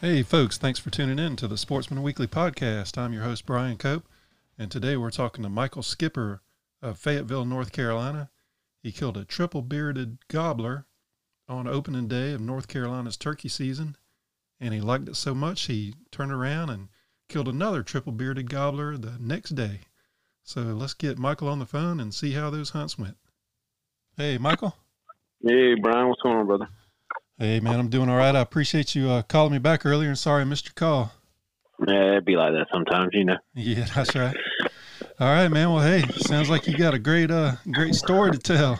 Hey, folks, thanks for tuning in to the Sportsman Weekly podcast. I'm your host, Brian Cope, and today we're talking to Michael Skipper of Fayetteville, North Carolina. He killed a triple bearded gobbler on opening day of North Carolina's turkey season, and he liked it so much he turned around and killed another triple bearded gobbler the next day. So let's get Michael on the phone and see how those hunts went. Hey, Michael. Hey, Brian, what's going on, brother? Hey, man, I'm doing all right. I appreciate you uh, calling me back earlier, and sorry I missed your call. Yeah, it'd be like that sometimes, you know. Yeah, that's right. All right, man. Well, hey, sounds like you got a great, uh, great story to tell.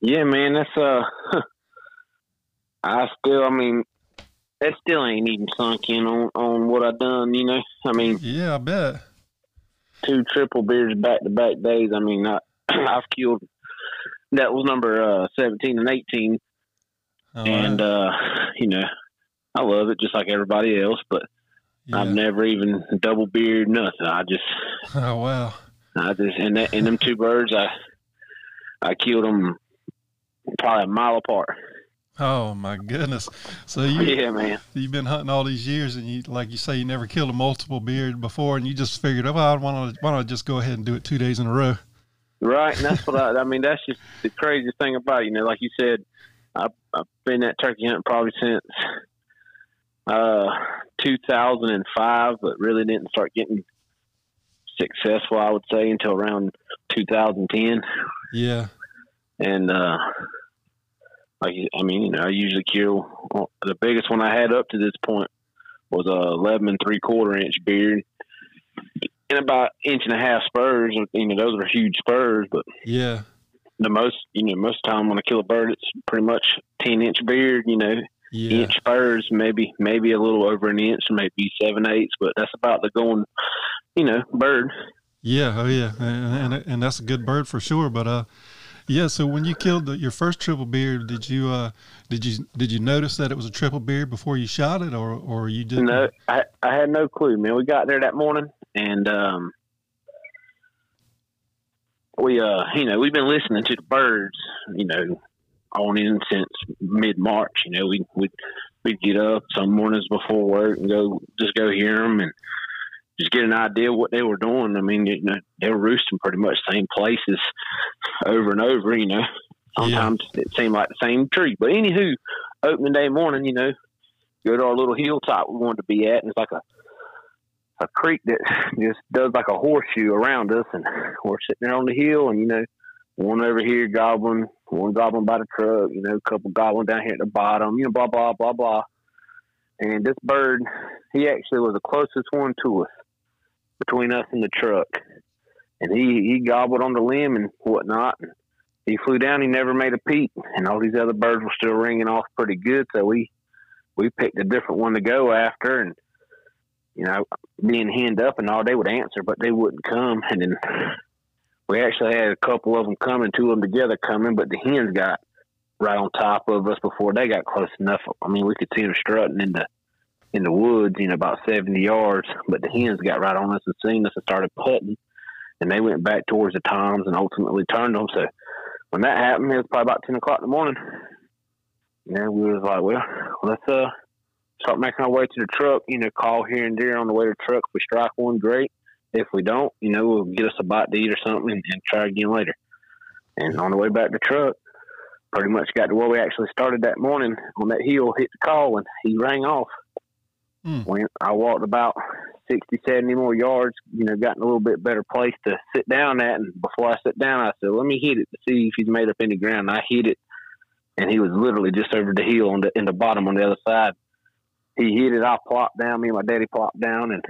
Yeah, man. That's uh, I still, I mean, that still ain't even sunk in on on what I done. You know, I mean, yeah, I bet two triple beers back to back days. I mean, I, I've killed. That was number uh, seventeen and eighteen Oh, and uh, you know, I love it just like everybody else, but yeah. I've never even double beard nothing. I just oh wow, I just and that and them two birds, I I killed them probably a mile apart. Oh my goodness! So you, yeah, man, you've been hunting all these years, and you, like you say, you never killed a multiple beard before, and you just figured, oh, I want to, why don't I just go ahead and do it two days in a row? Right, and that's what I, I mean. That's just the craziest thing about it. you know, like you said, I've, I've been at turkey hunting probably since uh, 2005, but really didn't start getting successful, I would say, until around 2010. Yeah. And, uh, like, I mean, you know, I usually kill the biggest one I had up to this point was a 11 and three quarter inch beard and about inch and a half spurs. You know, those are huge spurs, but yeah, the most you know most time when I kill a bird, it's pretty much ten inch beard. You know, yeah. inch spurs, maybe maybe a little over an inch, maybe seven eighths, but that's about the going, you know, bird. Yeah, oh yeah, and, and, and that's a good bird for sure. But uh, yeah. So when you killed the, your first triple beard, did you uh did you did you notice that it was a triple beard before you shot it, or or you didn't? No, I I had no clue, man. We got there that morning, and um we uh you know we've been listening to the birds you know on in since mid March. You know we we we'd get up some mornings before work and go just go hear them and just get an idea of what they were doing. I mean, you know, they were roosting pretty much same places over and over. You know, sometimes yeah. it seemed like the same tree. But anywho, opening day morning, you know, go to our little hilltop we wanted to be at, and it's like a a creek that just does like a horseshoe around us, and we're sitting there on the hill, and you know, one over here gobbling, one gobbling by the truck, you know, a couple gobbling down here at the bottom, you know, blah blah blah blah. And this bird, he actually was the closest one to us between us and the truck, and he he gobbled on the limb and whatnot. And he flew down. He never made a peep, and all these other birds were still ringing off pretty good. So we we picked a different one to go after, and you know, being henned up and all, they would answer, but they wouldn't come. And then we actually had a couple of them coming, two of them together coming, but the hens got right on top of us before they got close enough. I mean, we could see them strutting in the in the woods, you know, about seventy yards, but the hens got right on us and seen us and started putting, and they went back towards the toms and ultimately turned them. So when that happened, it was probably about ten o'clock in the morning. You know, we was like, well, let's uh start making our way to the truck, you know, call here and there on the way to the truck. If we strike one, great. If we don't, you know, we'll get us a bite to eat or something and, and try again later. And on the way back to the truck, pretty much got to where we actually started that morning on that hill, hit the call, and he rang off. Mm. When I walked about 60, 70 more yards, you know, got in a little bit better place to sit down at. And before I sit down, I said, let me hit it to see if he's made up any ground. And I hit it, and he was literally just over the hill on the, in the bottom on the other side he hit it. I plopped down. Me and my daddy plopped down, and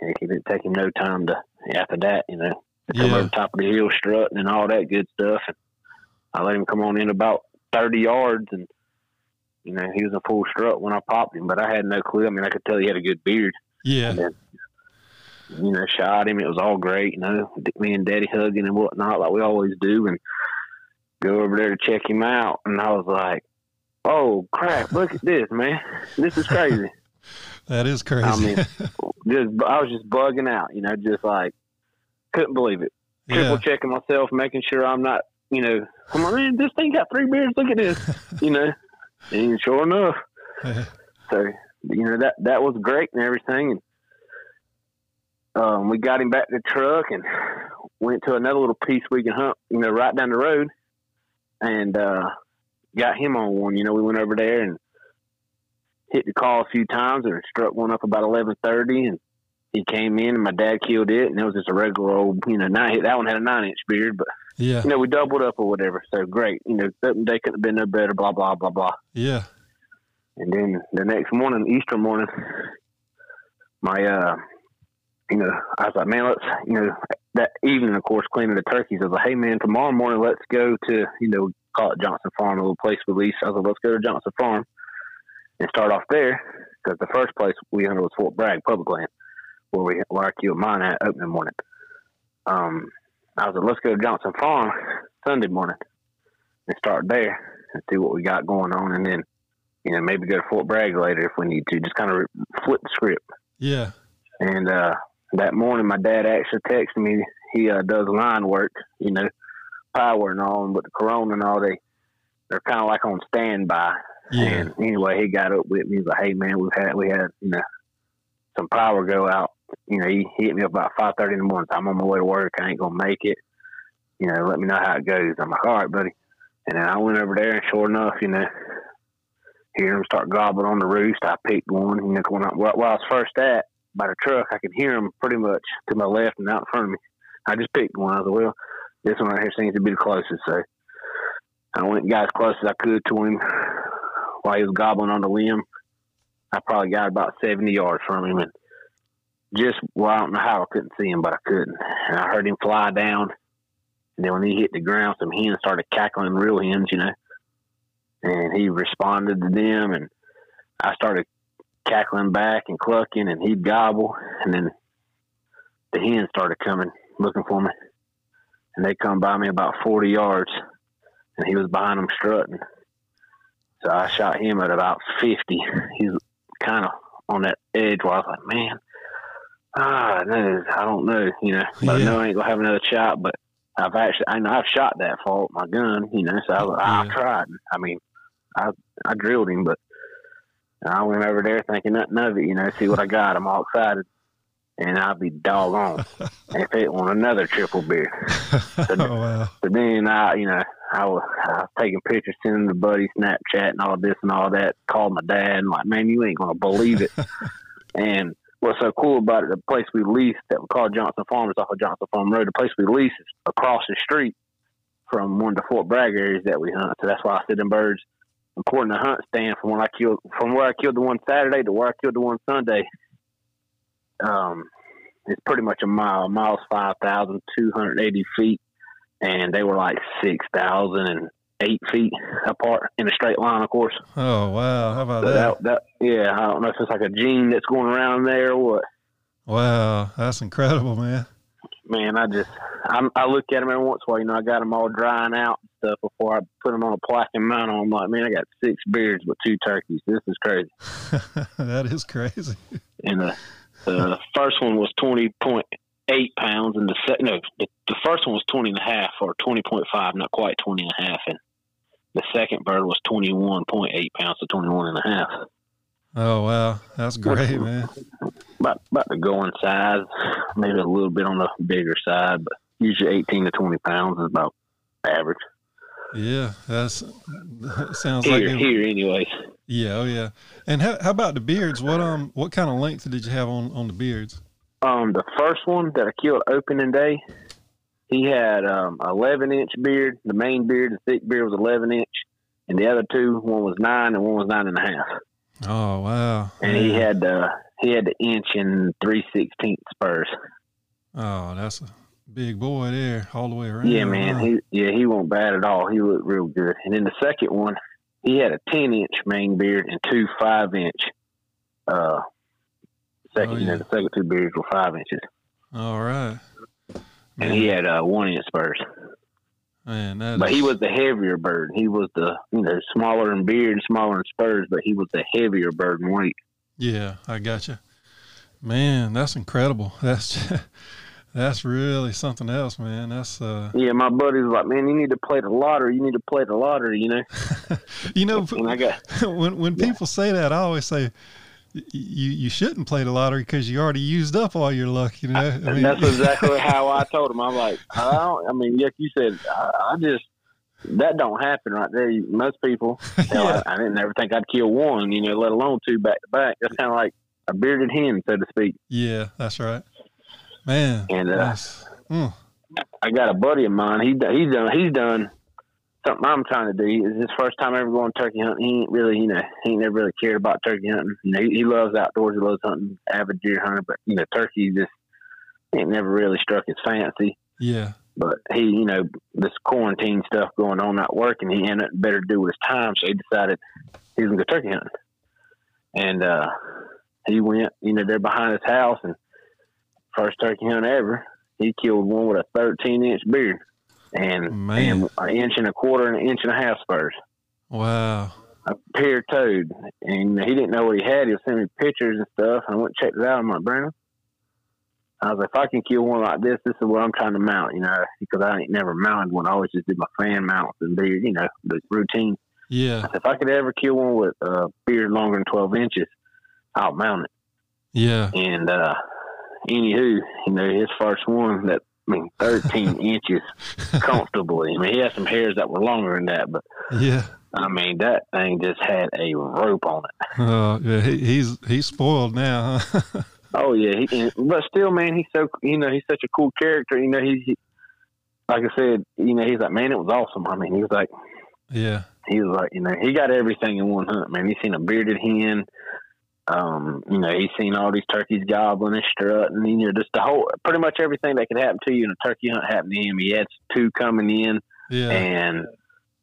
heck, it didn't take him no time to after that, you know, to come yeah. over top of the hill strutting and all that good stuff. And I let him come on in about thirty yards, and you know he was a full strut when I popped him, but I had no clue. I mean, I could tell he had a good beard. Yeah. And then, you know, shot him. It was all great. You know, me and Daddy hugging and whatnot, like we always do, and go over there to check him out. And I was like, oh crap, look at this, man. This is crazy. that is crazy. I mean, just I was just bugging out, you know, just like couldn't believe it. Triple yeah. checking myself, making sure I'm not, you know, come on, man, this thing got three beers. Look at this, you know. And sure enough, So you know that that was great and everything. And um, we got him back to the truck and went to another little piece we can hunt, you know, right down the road, and uh, got him on one. You know, we went over there and hit the call a few times and struck one up about eleven thirty, and he came in and my dad killed it, and it was just a regular old, you know, nine. That one had a nine inch beard, but Yeah. you know, we doubled up or whatever. So great, you know, they couldn't have been no better. Blah blah blah blah. Yeah. And then the next morning, Easter morning, my, uh, you know, I was like, man, let's, you know, that evening, of course, cleaning the turkeys. I was like, hey, man, tomorrow morning, let's go to, you know, call it Johnson Farm, a little place we lease. I was like, let's go to Johnson Farm and start off there because the first place we hunted was Fort Bragg public land, where we where I killed mine at opening morning. Um, I was like, let's go to Johnson Farm Sunday morning and start there and see what we got going on, and then you know maybe go to Fort Bragg later if we need to. Just kind of flip the script. Yeah. And uh, that morning, my dad actually texted me. He uh, does line work, you know, power and all, but the Corona and all, they they're kind of like on standby. Yeah. And anyway, he got up with me. He's like, "Hey, man, we've had we had you know some power go out. You know, he hit me up about five thirty in the morning. So I'm on my way to work. I ain't gonna make it. You know, let me know how it goes." I'm like, "All right, buddy." And then I went over there, and sure enough, you know, hear him start gobbling on the roost. I picked one. You know, when I, while I was first at by the truck, I could hear him pretty much to my left and out in front of me. I just picked one. I was like, "Well, this one right here seems to be the closest." So I went got as close as I could to him while he was gobbling on the limb. I probably got about 70 yards from him. And just, well, I don't know how I couldn't see him, but I couldn't. And I heard him fly down. And then when he hit the ground, some hens started cackling, real hens, you know. And he responded to them. And I started cackling back and clucking, and he'd gobble. And then the hens started coming, looking for me. And they come by me about 40 yards. And he was behind them strutting. So I shot him at about 50. He's kind of on that edge where I was like, man, ah, no, I don't know, you know, but I know I ain't gonna have another shot. But I've actually, I know I've shot that fault with my gun, you know, so I, was, I tried. I mean, I I drilled him, but I went over there thinking nothing of it, you know, see what I got. I'm all excited. And I'll be doggone if it on another triple beer. oh, wow. But then I, you know, I was, I was taking pictures, sending the buddy Snapchat and all this and all that. Called my dad and like, man, you ain't gonna believe it. and what's so cool about it, the place we leased that we call Johnson Farms off of Johnson Farm Road, the place we leased is across the street from one of the Fort Bragg areas that we hunt. So that's why I said them birds, according to HuntStand, from when I killed, from where I killed the one Saturday to where I killed the one Sunday, um, it's pretty much a mile. A mile's five thousand two hundred eighty feet, and they were like six thousand and eight feet apart in a straight line, of course. Oh, wow. How about So that? that, that, yeah, I don't know if it's like a gene that's going around there or what. Wow. That's incredible, man. Man, I just I'm, I look at them every once in a while. You know, I got them all drying out and stuff before I put them on a plaque and mount on. I'm like, man, I got six beards with two turkeys. This is crazy. that is crazy. And the the first one was twenty point eight pounds, and the second no, the, the first one was twenty and a half or twenty point five, not quite twenty and a half, and the second bird was twenty one point eight pounds to twenty one and a half. Oh, wow. That's great, man. About about the going size, maybe a little bit on the bigger side, but usually eighteen to twenty pounds is about average Yeah. That's, that sounds like here. it, here, anyways. Yeah, oh yeah. And how, how about the beards? What um what kind of length did you have on on the beards? Um, the first one that I killed opening day, he had um eleven inch beard. The main beard, the thick beard, was eleven inch, and the other two, one was nine and one was nine and a half. Oh wow. And he had the he had the inch and three three sixteenth spurs. Oh, that's a big boy there, all the way around. Yeah, man. He yeah, he wasn't bad at all. He looked real good. And then the second one, he had a ten inch main beard and two five inch. Uh, second, Oh, you know, the second two beards were five inches, All right. and he had uh, one inch spurs. man, that But he was the heavier bird. He was the you know smaller in beard, smaller in spurs, but he was the heavier bird in weight. Yeah, I gotcha. Man, that's incredible. That's That's really something else, man. That's uh Yeah, my buddy's like, "Man, you need to play the lottery. You need to play the lottery." You know. you know and I got when when Yeah. people say that, I always say you you shouldn't play the lottery because you already used up all your luck. You know, I and that's exactly how I told him. I'm like, I don't. I mean, like you said, I, I just that don't happen right there. Most people, hell, yeah, I, I didn't ever think I'd kill one. You know, let alone two back to back. That's kind of like a bearded hen, so to speak. yeah, that's right, man. And, uh, that's- mm, I got a buddy of mine. He he's done he's done something I'm trying to do. It's his first time ever going turkey hunting. He ain't really you know he ain't never really cared about turkey hunting. You know, he, he loves outdoors. He loves hunting, avid deer hunter. But you know turkey just ain't never really struck his fancy. yeah, But he you know this quarantine stuff going on not working. He had nothing better to do with his time, so he decided he's gonna go turkey hunting. And uh, he went you know they're behind his house and first turkey hunt ever he killed one with a 13 inch beard and, Man. and an inch and a quarter and an inch and a half spurs, wow, a pair toed. And he didn't know what he had. He was sending me pictures and stuff. And I went and checked it out. I'm like, Brandon, I was like, if I can kill one like this, this is what I'm trying to mount, you know, because I ain't never mounted one. I always just did my fan mounts and beard, you know, the routine. yeah, I said, if I could ever kill one with a beard longer than 12 inches, I'll mount it. yeah, And uh anywho, you know, his first one that I mean thirteen inches comfortably. I mean he had some hairs that were longer than that, but yeah. I mean that thing just had a rope on it. Uh, yeah, he, he's he's spoiled now. Huh? Oh yeah, he, but still, man, he's so you know he's such a cool character. You know, he, he like I said, you know, he's like, man, it was awesome. I mean, he was like, yeah, he was like, you know, he got everything in one hunt, man. He seen a bearded hen. Um, you know, he's seen all these turkeys gobbling and strutting. You know, just the whole, pretty much everything that could happen to you in a turkey hunt happened to him. He had two coming in, yeah, and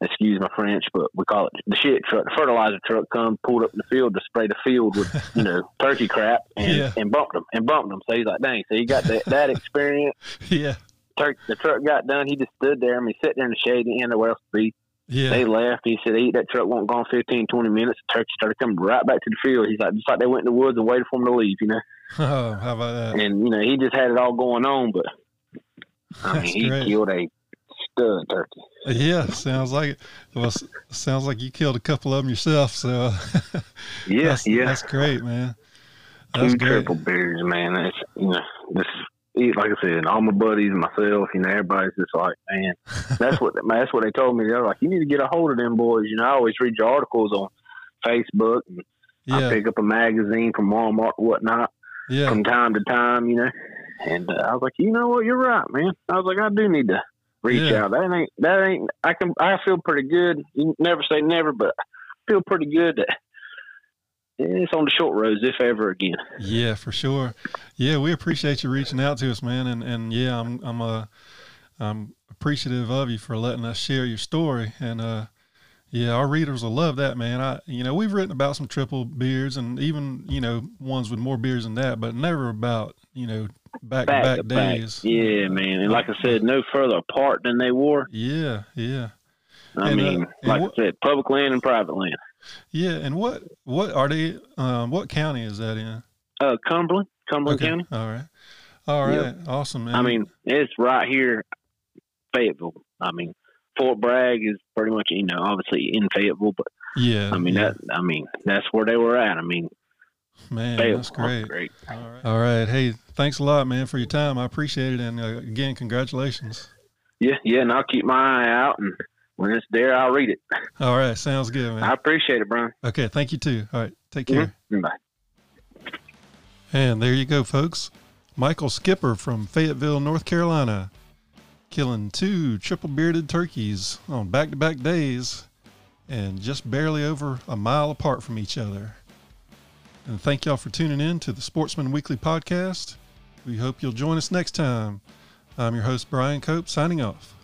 excuse my French, but we call it the shit truck. The fertilizer truck come, pulled up in the field to spray the field with you know turkey crap, and Yeah. and bumped them and bumped them. So he's like, dang, so he got that that experience. yeah, Turkey, the truck got done. He just stood there. I mean, sitting there in the shade. He had nowhere else to be. Yeah. They left. He said, "Eat that truck won't gone 15, 20 minutes." The turkey started coming right back to the field. He's like, just like they went in the woods and waited for him to leave, you know. Oh, how about that? And you know, he just had it all going on. But I mean, he great. killed a stud turkey. Yeah, sounds like it. Well, sounds like you killed a couple of them yourself. So Yeah, that's, yeah. that's great, man. That's Two great. triple beards, man. That's you know, this like I said, all my buddies, and myself, you know, everybody's just like, man, that's what that's what they told me. They're like, you need to get a hold of them boys. You know, I always read your articles on Facebook, and I pick up a magazine from Walmart, whatnot. yeah, from time to time, you know. And uh, I was like, you know what, you're right, man. I was like, I do need to reach Yeah. out. That ain't that ain't. I can I feel pretty good. You never say never, but I feel pretty good that it's on the short roads if ever again. yeah, for sure. Yeah, we appreciate you reaching out to us, man. And and yeah, I'm I'm uh I'm appreciative of you for letting us share your story. And uh, yeah, our readers will love that, man. I you know we've written about some triple beards and even you know ones with more beards than that, but never about you know back to Back back to back, days. yeah, man. And like I said, no further apart than they were. Yeah, yeah. I And, uh, mean, and like what- I said, public land and private land. Yeah, and what what are they? Um, what county is that in? Uh, Cumberland, Cumberland County. All right, all right, Yep. awesome, man. I mean, it's right here, Fayetteville. I mean, Fort Bragg is pretty much you know obviously in Fayetteville, but yeah, I mean yeah. that. I mean that's where they were at. I mean, man, Fayetteville. that's great. Great. All right, all right. Hey, thanks a lot, man, for your time. I appreciate it, and uh, again, congratulations. Yeah, yeah, and I'll keep my eye out, and when it's there, I'll read it. All right, sounds good, man. I appreciate it, Brian. Okay, thank you too. All right, take care. Mhm. Bye. And there you go, folks. Michael Skipper from Fayetteville, North Carolina, killing two triple bearded turkeys on back to back days and just barely over a mile apart from each other. And thank y'all for tuning in to the Sportsman Weekly podcast. We hope you'll join us next time. I'm your host, Brian Cope, signing off.